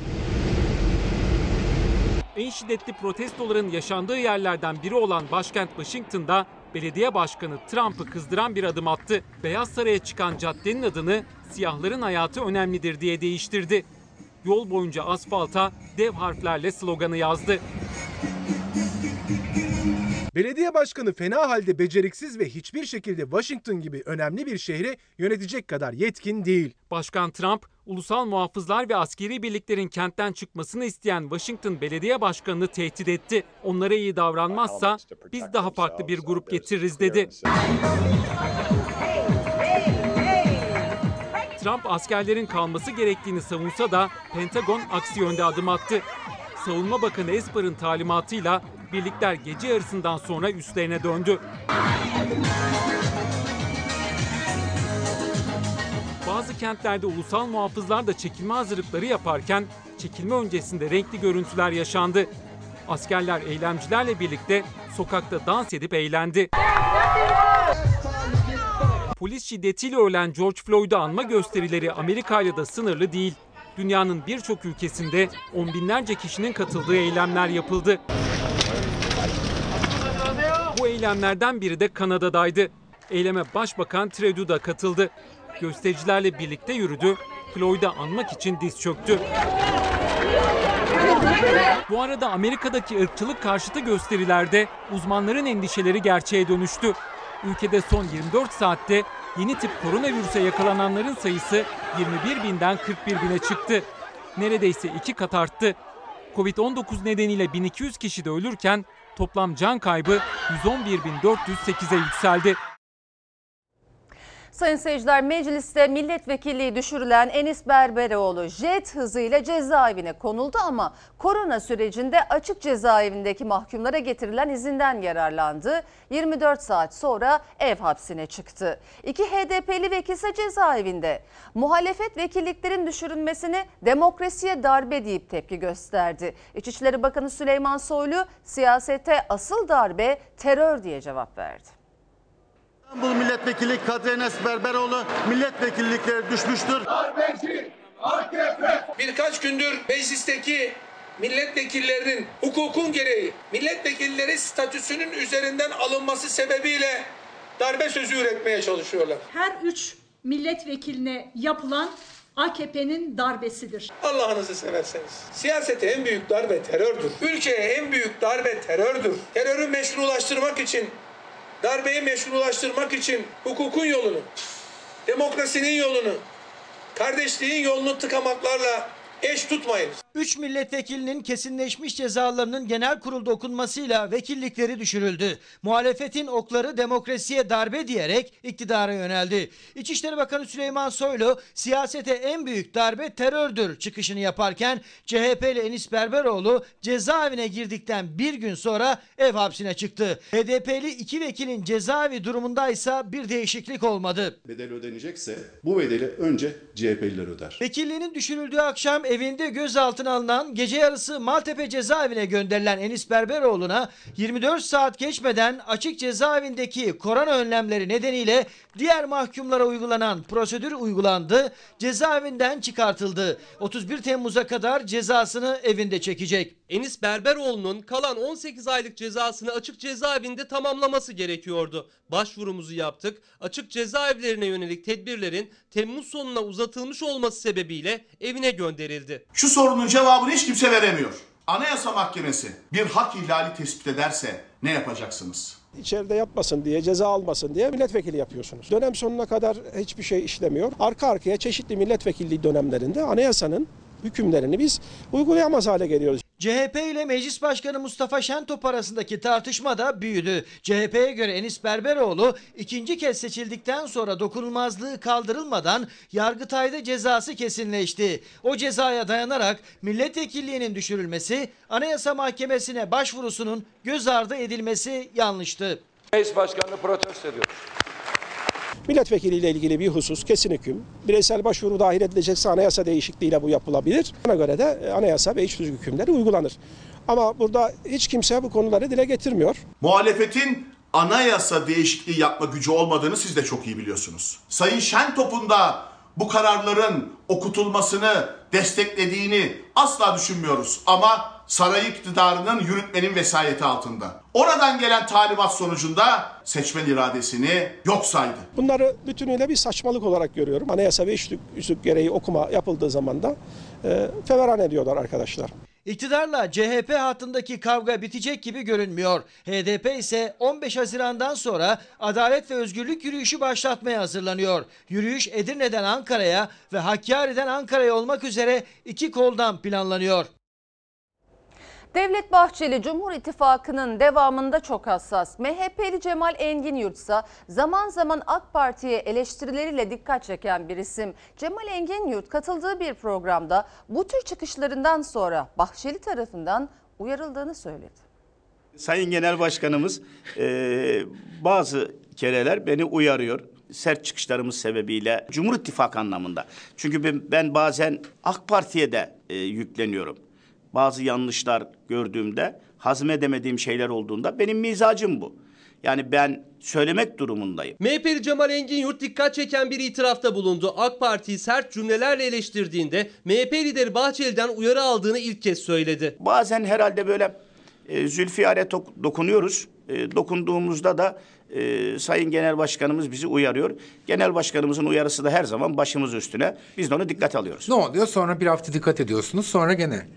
En şiddetli protestoların yaşandığı yerlerden biri olan başkent Washington'da belediye başkanı Trump'ı kızdıran bir adım attı. Beyaz Saray'a çıkan caddenin adını siyahların hayatı önemlidir diye değiştirdi. Yol boyunca asfalta dev harflerle sloganı yazdı. Belediye başkanı fena halde beceriksiz ve hiçbir şekilde Washington gibi önemli bir şehri yönetecek kadar yetkin değil. Başkan Trump, ulusal muhafızlar ve askeri birliklerin kentten çıkmasını isteyen Washington Belediye Başkanı'nı tehdit etti. Onlara iyi davranmazsa biz daha farklı bir grup getiririz dedi. Trump askerlerin kalması gerektiğini savunsa da Pentagon aksi yönde adım attı. Savunma Bakanı Esper'ın talimatıyla birlikler gece yarısından sonra üstlerine döndü. Bazı kentlerde ulusal muhafızlar da çekilme hazırlıkları yaparken çekilme öncesinde renkli görüntüler yaşandı. Askerler eylemcilerle birlikte sokakta dans edip eğlendi. Polis şiddetiyle ölen George Floyd'u anma gösterileri Amerika ile de sınırlı değil. Dünyanın birçok ülkesinde on binlerce kişinin katıldığı eylemler yapıldı. Eylemlerden biri de Kanada'daydı. Eyleme Başbakan Trudeau da katıldı. Göstericilerle birlikte yürüdü, Floyd'u anmak için diz çöktü. Bu arada Amerika'daki ırkçılık karşıtı gösterilerde uzmanların endişeleri gerçeğe dönüştü. Ülkede son 24 saatte yeni tip koronavirüse yakalananların sayısı 21 binden 41 bine çıktı. Neredeyse iki kat arttı. Covid-19 nedeniyle 1200 kişi de ölürken Toplam can kaybı 111.408'e yükseldi. Sayın seyirciler mecliste milletvekilliği düşürülen Enis Berberoğlu jet hızıyla cezaevine konuldu ama korona sürecinde açık cezaevindeki mahkumlara getirilen izinden yararlandı. 24 saat sonra ev hapsine çıktı. İki HDP'li vekil ise cezaevinde. Muhalefet vekilliklerin düşürülmesini demokrasiye darbe deyip tepki gösterdi. İçişleri Bakanı Süleyman Soylu siyasete asıl darbe terör diye cevap verdi. İstanbul Milletvekili Kadri Enes Berberoğlu milletvekillikleri düşmüştür. Birkaç gündür meclisteki milletvekillerinin hukukun gereği milletvekilleri statüsünün üzerinden alınması sebebiyle darbe sözü üretmeye çalışıyorlar. Her üç milletvekiline yapılan AKP'nin darbesidir. Allah'ınızı severseniz. Siyasete en büyük darbe terördür. Ülkeye en büyük darbe terördür. Terörü meşrulaştırmak için, darbeyi meşrulaştırmak için hukukun yolunu, demokrasinin yolunu, kardeşliğin yolunu tıkamaklarla eş tutmayın. 3 milletvekilinin kesinleşmiş cezalarının genel kurulda okunmasıyla vekillikleri düşürüldü. Muhalefetin okları demokrasiye darbe diyerek iktidara yöneldi. İçişleri Bakanı Süleyman Soylu siyasete en büyük darbe terördür çıkışını yaparken CHP'li Enis Berberoğlu cezaevine girdikten bir gün sonra ev hapsine çıktı. HDP'li iki vekilin cezaevi durumundaysa bir değişiklik olmadı. Bedel ödenecekse bu bedeli önce CHP'liler öder. Vekilliğinin düşürüldüğü akşam evinde gözaltına alınan gece yarısı Maltepe cezaevine gönderilen Enis Berberoğlu'na 24 saat geçmeden açık cezaevindeki korona önlemleri nedeniyle diğer mahkumlara uygulanan prosedür uygulandı. Cezaevinden çıkartıldı. 31 Temmuz'a kadar cezasını evinde çekecek. Enis Berberoğlu'nun kalan 18 aylık cezasını açık cezaevinde tamamlaması gerekiyordu. Başvurumuzu yaptık. Açık cezaevlerine yönelik tedbirlerin Temmuz sonuna uzatılmış olması sebebiyle evine gönderildi. Şu sorunun cevabını hiç kimse veremiyor. Anayasa Mahkemesi bir hak ihlali tespit ederse ne yapacaksınız? İçeride yapmasın diye, ceza almasın diye milletvekili yapıyorsunuz. Dönem sonuna kadar hiçbir şey işlemiyor. Arka arkaya çeşitli milletvekilliği dönemlerinde anayasanın hükümlerini biz uygulayamaz hale geliyoruz. CHP ile Meclis Başkanı Mustafa Şentop arasındaki tartışma da büyüdü. CHP'ye göre Enis Berberoğlu ikinci kez seçildikten sonra dokunulmazlığı kaldırılmadan Yargıtay'da cezası kesinleşti. O cezaya dayanarak milletvekilliğinin düşürülmesi, Anayasa Mahkemesi'ne başvurusunun göz ardı edilmesi yanlıştı. Meclis Başkanı'nı protesto ediyoruz. Milletvekiliyle ilgili bir husus kesin hüküm. Bireysel başvuru dahil edilecekse anayasa değişikliğiyle bu yapılabilir. Buna göre de e, anayasa ve iç tüzük hükümleri uygulanır. Ama burada hiç kimse bu konuları dile getirmiyor. Muhalefetin anayasa değişikliği yapma gücü olmadığını siz de çok iyi biliyorsunuz. Sayın Şentop'un da bu kararların okutulmasını desteklediğini asla düşünmüyoruz. Ama saray iktidarının yürütmenin vesayeti altında. Oradan gelen talimat sonucunda seçmen iradesini yok saydı. Bunları bütünüyle bir saçmalık olarak görüyorum. Anayasa ve iç tüzük gereği okuma yapıldığı zaman da e, feveran ediyorlar arkadaşlar. İktidarla CHP hattındaki kavga bitecek gibi görünmüyor. HDP ise 15 Haziran'dan sonra adalet ve özgürlük yürüyüşü başlatmaya hazırlanıyor. Yürüyüş Edirne'den Ankara'ya ve Hakkari'den Ankara'ya olmak üzere iki koldan planlanıyor. Devlet Bahçeli Cumhur İttifakı'nın devamında çok hassas. MHP'li Cemal Engin Yurtsa zaman zaman AK Parti'ye eleştirileriyle dikkat çeken bir isim. Cemal Engin Yurt katıldığı bir programda bu tür çıkışlarından sonra Bahçeli tarafından uyarıldığını söyledi. Sayın Genel Başkanımız e, bazı kereler beni uyarıyor. Sert çıkışlarımız sebebiyle Cumhur İttifakı anlamında. Çünkü ben, ben bazen AK Parti'ye de e, yükleniyorum. Bazı yanlışlar gördüğümde hazmedemediğim şeyler olduğunda benim mizacım bu. Yani ben söylemek durumundayım. MHP'li Cemal Engin Yurt dikkat çeken bir itirafta bulundu. AK Parti'yi sert cümlelerle eleştirdiğinde MHP lideri Bahçeli'den uyarı aldığını ilk kez söyledi. Bazen herhalde böyle e, zülfiyare tok- dokunuyoruz. E, dokunduğumuzda da e, Sayın Genel Başkanımız bizi uyarıyor. Genel Başkanımızın uyarısı da her zaman başımız üstüne. Biz de onu dikkat alıyoruz. Ne oluyor? Sonra bir hafta dikkat ediyorsunuz. Sonra gene.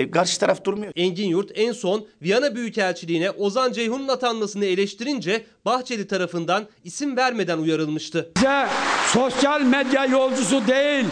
E, karşı taraf durmuyor. Engin Yurt en son Viyana Büyükelçiliğine Ozan Ceyhun'un atanmasını eleştirince Bahçeli tarafından isim vermeden uyarılmıştı. Bize sosyal medya yolcusu değil,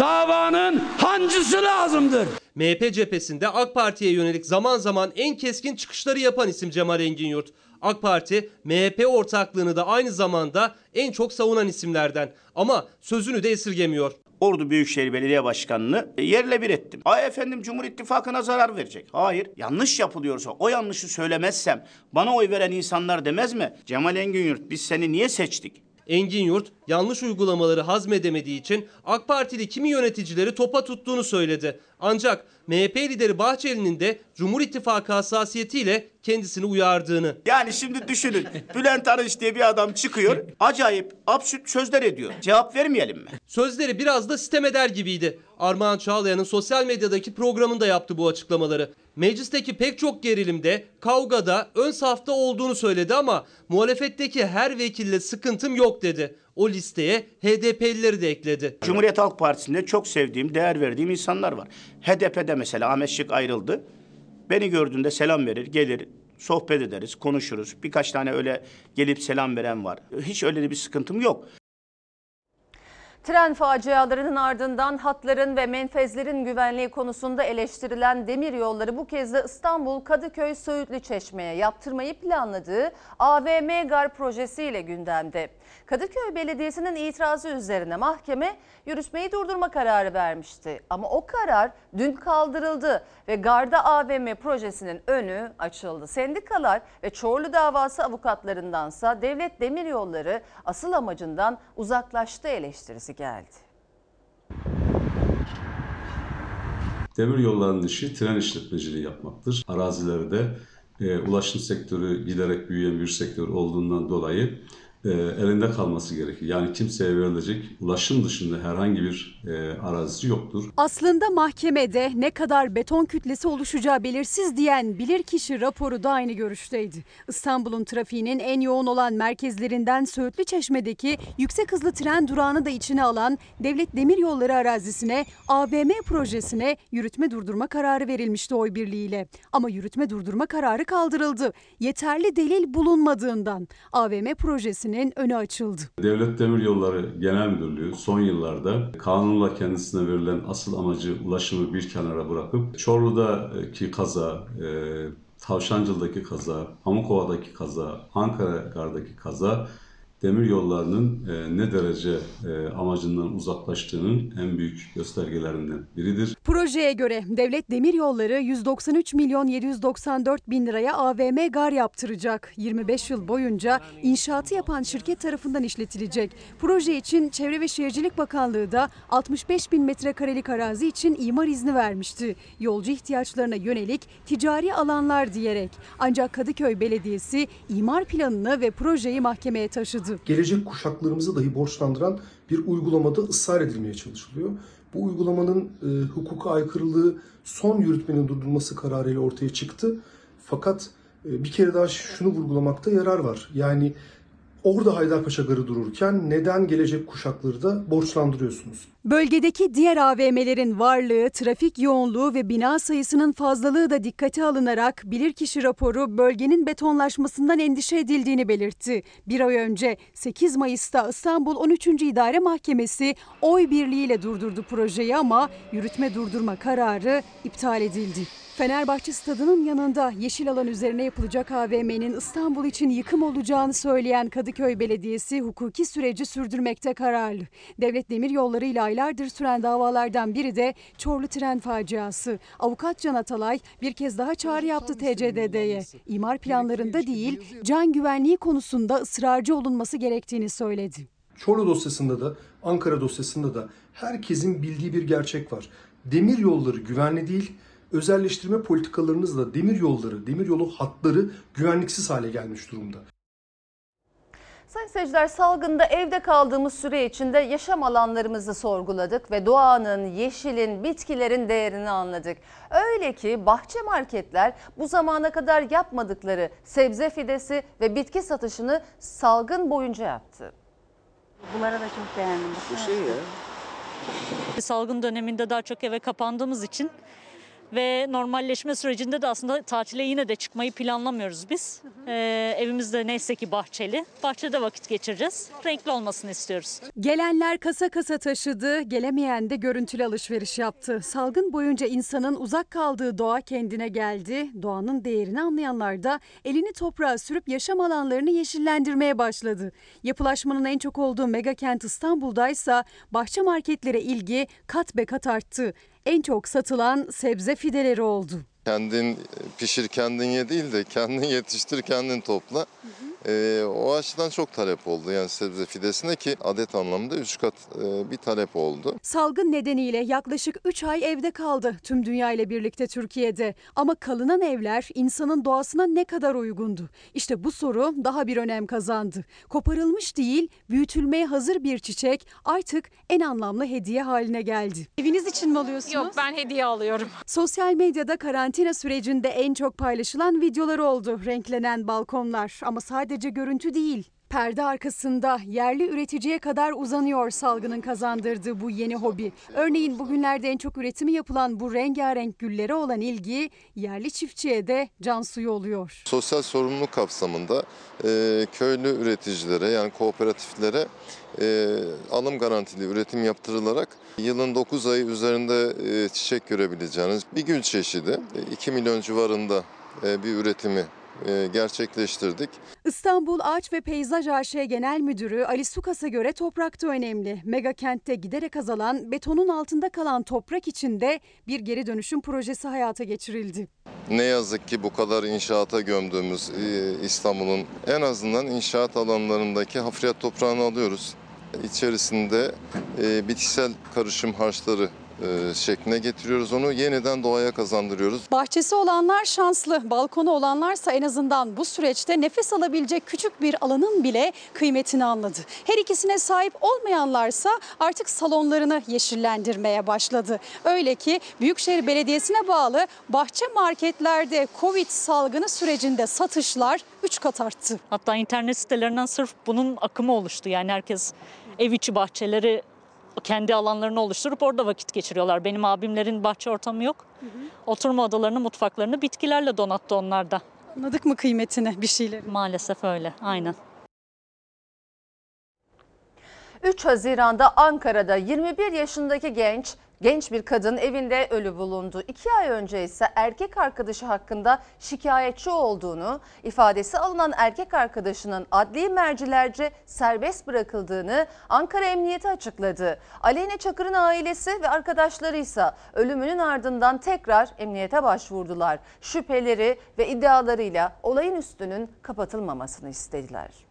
davanın hancısı lazımdır. MHP cephesinde AK Parti'ye yönelik zaman zaman en keskin çıkışları yapan isim Cemal Engin Yurt. AK Parti, MHP ortaklığını da aynı zamanda en çok savunan isimlerden. Ama sözünü de esirgemiyor. Ordu Büyükşehir Belediye Başkanı'nı yerle bir ettim. Ay efendim Cumhur İttifakı'na zarar verecek. Hayır. Yanlış yapılıyorsa o yanlışı söylemezsem bana oy veren insanlar demez mi? Cemal Engin Yurt biz seni niye seçtik? Engin Yurt yanlış uygulamaları hazmedemediği için AK Partili kimi yöneticileri topa tuttuğunu söyledi. Ancak MHP lideri Bahçeli'nin de Cumhur İttifakı hassasiyetiyle kendisini uyardığını. Yani şimdi düşünün. Bülent Arınç diye bir adam çıkıyor. Acayip absürt sözler ediyor. Cevap vermeyelim mi? Sözleri biraz da sitem eder gibiydi. Armağan Çağlayan'ın sosyal medyadaki programında yaptı bu açıklamaları. Meclisteki pek çok gerilimde, kavgada ön safta olduğunu söyledi ama muhalefetteki her vekille sıkıntım yok dedi. O listeye HDP'lileri de ekledi. Cumhuriyet Halk Partisi'nde çok sevdiğim, değer verdiğim insanlar var. HDP'de mesela Ahmet Şık ayrıldı. Beni gördüğünde selam verir, gelir, sohbet ederiz, konuşuruz. Birkaç tane öyle gelip selam veren var. Hiç öyle bir sıkıntım yok. Tren facialarının ardından hatların ve menfezlerin güvenliği konusunda eleştirilen demir yolları bu kez de İstanbul Kadıköy Söğütlü Çeşme'ye yaptırmayı planladığı AVM Gar projesiyle gündemde. Kadıköy Belediyesi'nin itirazı üzerine mahkeme yürütmeyi durdurma kararı vermişti. Ama o karar dün kaldırıldı ve Garda AVM projesinin önü açıldı. Sendikalar ve Çorlu davası avukatlarındansa devlet demiryolları asıl amacından uzaklaştı eleştirisi geldi. Demir yollarının işi tren işletmeciliği yapmaktır. Arazilerde e, ulaşım sektörü giderek büyüyen bir sektör olduğundan dolayı e, elinde kalması gerekir. Yani kimseye verilecek ulaşım dışında herhangi bir e, arazisi yoktur. Aslında mahkemede ne kadar beton kütlesi oluşacağı belirsiz diyen bilirkişi raporu da aynı görüşteydi. İstanbul'un trafiğinin en yoğun olan merkezlerinden Söğütlü Çeşme'deki yüksek hızlı tren durağını da içine alan Devlet Demiryolları arazisine AVM projesine yürütme durdurma kararı verilmişti oy birliğiyle. Ama yürütme durdurma kararı kaldırıldı. Yeterli delil bulunmadığından AVM projesinin önü açıldı. Devlet Demiryolları Genel Müdürlüğü son yıllarda kanunla kendisine verilen asıl amacı ulaşımı bir kenara bırakıp Çorlu'daki kaza, e, Tavşancıl'daki kaza, Pamukova'daki kaza, Ankara Gar'daki kaza demir yollarının e, ne derece e, amacından uzaklaştığının en büyük göstergelerinden biridir. Projeye göre Devlet Demiryolları 193 milyon 794 bin liraya AVM gar yaptıracak. 25 yıl boyunca inşaatı yapan şirket tarafından işletilecek. Proje için Çevre ve Şehircilik Bakanlığı da 65 bin metrekarelik arazi için imar izni vermişti. Yolcu ihtiyaçlarına yönelik ticari alanlar diyerek. Ancak Kadıköy Belediyesi imar planını ve projeyi mahkemeye taşıdı. Gelecek kuşaklarımızı dahi borçlandıran bir uygulamada ısrar edilmeye çalışılıyor. Bu uygulamanın e, hukuka aykırılığı son yürütmenin durdurulması kararıyla ortaya çıktı. Fakat e, bir kere daha şunu vurgulamakta yarar var. Yani orada Haydarpaşa Garı dururken neden gelecek kuşakları da borçlandırıyorsunuz? Bölgedeki diğer AVM'lerin varlığı, trafik yoğunluğu ve bina sayısının fazlalığı da dikkate alınarak bilirkişi raporu bölgenin betonlaşmasından endişe edildiğini belirtti. Bir ay önce 8 Mayıs'ta İstanbul 13. İdare Mahkemesi oy birliğiyle durdurdu projeyi ama yürütme durdurma kararı iptal edildi. Fenerbahçe stadının yanında yeşil alan üzerine yapılacak AVM'nin İstanbul için yıkım olacağını söyleyen Kadıköy Belediyesi hukuki süreci sürdürmekte kararlı. Devlet Demiryolları ile aylardır süren davalardan biri de Çorlu tren faciası. Avukat Can Atalay bir kez daha çağrı yaptı TCDD'ye. İmar planlarında değil, can güvenliği konusunda ısrarcı olunması gerektiğini söyledi. Çorlu dosyasında da Ankara dosyasında da herkesin bildiği bir gerçek var. Demir yolları güvenli değil, özelleştirme politikalarınızla demir yolları, demir yolu hatları güvenliksiz hale gelmiş durumda. Sayın seyirciler salgında evde kaldığımız süre içinde yaşam alanlarımızı sorguladık ve doğanın, yeşilin, bitkilerin değerini anladık. Öyle ki bahçe marketler bu zamana kadar yapmadıkları sebze fidesi ve bitki satışını salgın boyunca yaptı. Bunlara da çok beğendim. Bu şey ya. Salgın döneminde daha çok eve kapandığımız için Ve normalleşme sürecinde de aslında tatile yine de çıkmayı planlamıyoruz biz. Ee, evimizde neyse ki bahçeli. Bahçede vakit geçireceğiz. Renkli olmasını istiyoruz. Gelenler kasa kasa taşıdı, gelemeyen de görüntülü alışveriş yaptı. Salgın boyunca insanın uzak kaldığı doğa kendine geldi. Doğanın değerini anlayanlar da elini toprağa sürüp yaşam alanlarını yeşillendirmeye başladı. Yapılaşmanın en çok olduğu mega kent İstanbul'daysa bahçe marketlere ilgi kat be kat arttı. En çok satılan sebze fideleri oldu. Kendin pişir kendin ye değil de kendin *laughs* yetiştir kendin topla. Ee, o açıdan çok talep oldu yani sebze fidesine ki adet anlamında 3 kat e, bir talep oldu. Salgın nedeniyle yaklaşık 3 ay evde kaldı tüm dünya ile birlikte Türkiye'de. Ama kalınan evler insanın doğasına ne kadar uygundu? İşte bu soru daha bir önem kazandı. Koparılmış değil, büyütülmeye hazır bir çiçek artık en anlamlı hediye haline geldi. Eviniz için mi alıyorsunuz? Yok ben hediye alıyorum. Sosyal medyada karantina sürecinde en çok paylaşılan videolar oldu. Renklenen balkonlar ama sadece görüntü değil. Perde arkasında yerli üreticiye kadar uzanıyor salgının kazandırdığı bu yeni hobi. Örneğin bugünlerde en çok üretimi yapılan bu rengarenk güllere olan ilgi yerli çiftçiye de can suyu oluyor. Sosyal sorumluluk kapsamında e, köylü üreticilere yani kooperatiflere e, alım garantili üretim yaptırılarak yılın 9 ayı üzerinde e, çiçek görebileceğiniz bir gül çeşidi. E, 2 milyon civarında e, bir üretimi e, gerçekleştirdik. İstanbul Ağaç ve Peyzaj AŞ Genel Müdürü Ali Sukas'a göre toprak da önemli. Mega kentte giderek azalan, betonun altında kalan toprak içinde bir geri dönüşüm projesi hayata geçirildi. Ne yazık ki bu kadar inşaata gömdüğümüz e, İstanbul'un en azından inşaat alanlarındaki hafriyat toprağını alıyoruz. İçerisinde e, bitkisel karışım harçları e, şekline getiriyoruz onu yeniden doğaya kazandırıyoruz. Bahçesi olanlar şanslı, balkonu olanlarsa en azından bu süreçte nefes alabilecek küçük bir alanın bile kıymetini anladı. Her ikisine sahip olmayanlarsa artık salonlarını yeşillendirmeye başladı. Öyle ki Büyükşehir Belediyesi'ne bağlı bahçe marketlerde Covid salgını sürecinde satışlar 3 kat arttı. Hatta internet sitelerinden sırf bunun akımı oluştu. Yani herkes ev içi bahçeleri kendi alanlarını oluşturup orada vakit geçiriyorlar. Benim abimlerin bahçe ortamı yok. Oturma odalarını, mutfaklarını bitkilerle donattı onlar da. Anladık mı kıymetini bir şeyler? Maalesef öyle, aynen. 3 Haziran'da Ankara'da 21 yaşındaki genç genç bir kadın evinde ölü bulundu. 2 ay önce ise erkek arkadaşı hakkında şikayetçi olduğunu, ifadesi alınan erkek arkadaşının adli mercilerce serbest bırakıldığını Ankara Emniyeti açıkladı. Aleyne Çakır'ın ailesi ve arkadaşları ise ölümünün ardından tekrar emniyete başvurdular. Şüpheleri ve iddialarıyla olayın üstünün kapatılmamasını istediler.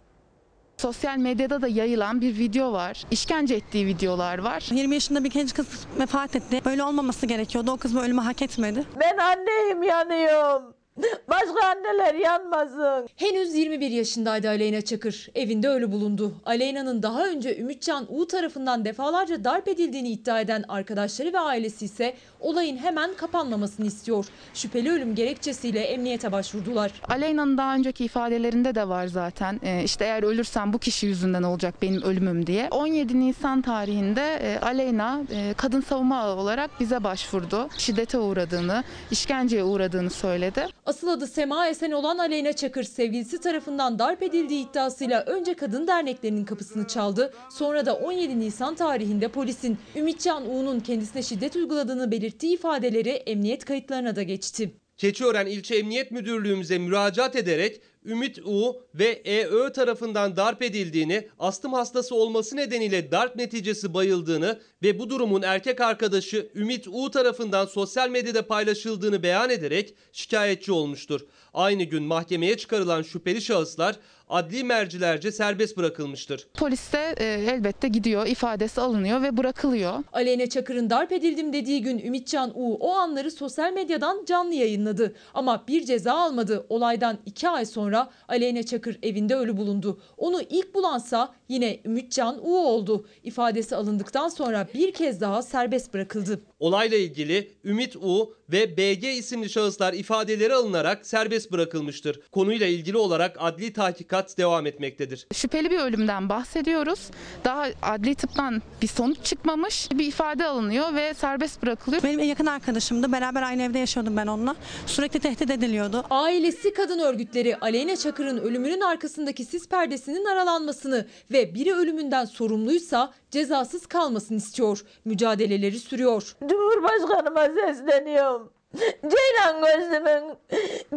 Sosyal medyada da yayılan bir video var. İşkence ettiği videolar var. 20 yaşında bir genç kız vefat etti. Böyle olmaması gerekiyordu. O kız bu ölümü hak etmedi. Ben anneyim yanıyorum. *laughs* Başka anneler yanmasın. Henüz 21 yaşındaydı Aleyna Çakır. Evinde ölü bulundu. Aleyna'nın daha önce Ümitcan U tarafından defalarca darp edildiğini iddia eden arkadaşları ve ailesi ise olayın hemen kapanmamasını istiyor. Şüpheli ölüm gerekçesiyle emniyete başvurdular. Aleyna'nın daha önceki ifadelerinde de var zaten. Ee, işte eğer ölürsem bu kişi yüzünden olacak benim ölümüm diye. 17 Nisan tarihinde e, Aleyna e, kadın savunma ağı olarak bize başvurdu. Şiddete uğradığını, işkenceye uğradığını söyledi. Asıl adı Sema Esen olan Aleyna Çakır sevgilisi tarafından darp edildiği iddiasıyla önce kadın derneklerinin kapısını çaldı. Sonra da 17 Nisan tarihinde polisin Ümitcan U'nun kendisine şiddet uyguladığını belirttiği ifadeleri emniyet kayıtlarına da geçti. Keçiören İlçe Emniyet Müdürlüğümüze müracaat ederek Ümit U ve EÖ tarafından darp edildiğini, astım hastası olması nedeniyle darp neticesi bayıldığını ve bu durumun erkek arkadaşı Ümit U tarafından sosyal medyada paylaşıldığını beyan ederek şikayetçi olmuştur. Aynı gün mahkemeye çıkarılan şüpheli şahıslar adli mercilerce serbest bırakılmıştır. Polis de e, elbette gidiyor, ifadesi alınıyor ve bırakılıyor. Aleyna Çakır'ın darp edildim dediği gün Ümitcan U o anları sosyal medyadan canlı yayınladı. Ama bir ceza almadı. Olaydan iki ay sonra Aleyna Çakır evinde ölü bulundu. Onu ilk bulansa yine Ümitcan U oldu. İfadesi alındıktan sonra bir kez daha serbest bırakıldı. Olayla ilgili Ümit U ve BG isimli şahıslar ifadeleri alınarak serbest bırakılmıştır. Konuyla ilgili olarak adli tahkikat devam etmektedir. Şüpheli bir ölümden bahsediyoruz. Daha adli tıptan bir sonuç çıkmamış. Bir ifade alınıyor ve serbest bırakılıyor. Benim en yakın arkadaşımdı. Beraber aynı evde yaşıyordum ben onunla. Sürekli tehdit ediliyordu. Ailesi kadın örgütleri Aleyna Çakır'ın ölümünün arkasındaki sis perdesinin aralanmasını ve biri ölümünden sorumluysa cezasız kalmasını istiyor. Mücadeleleri sürüyor. Cumhurbaşkanıma sesleniyorum. Ceylan gözlümün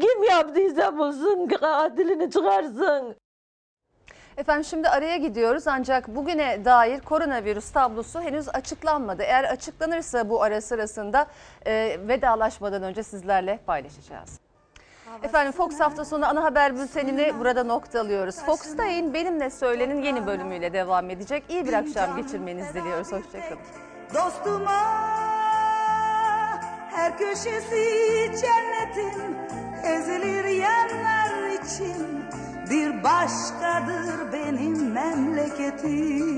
kim yaptıysa bulsun katilini çıkarsın. Efendim şimdi araya gidiyoruz ancak bugüne dair koronavirüs tablosu henüz açıklanmadı. Eğer açıklanırsa bu ara sırasında e, vedalaşmadan önce sizlerle paylaşacağız. Efendim Fox hafta sonu ana haber bültenini burada noktalıyoruz. Fox'ta yayın Benimle Söylenin yeni bölümüyle devam edecek. İyi bir akşam geçirmenizi diliyoruz. Hoşçakalın. Dostuma her köşesi cennetin ezilir yanlar için bir başkadır benim memleketim.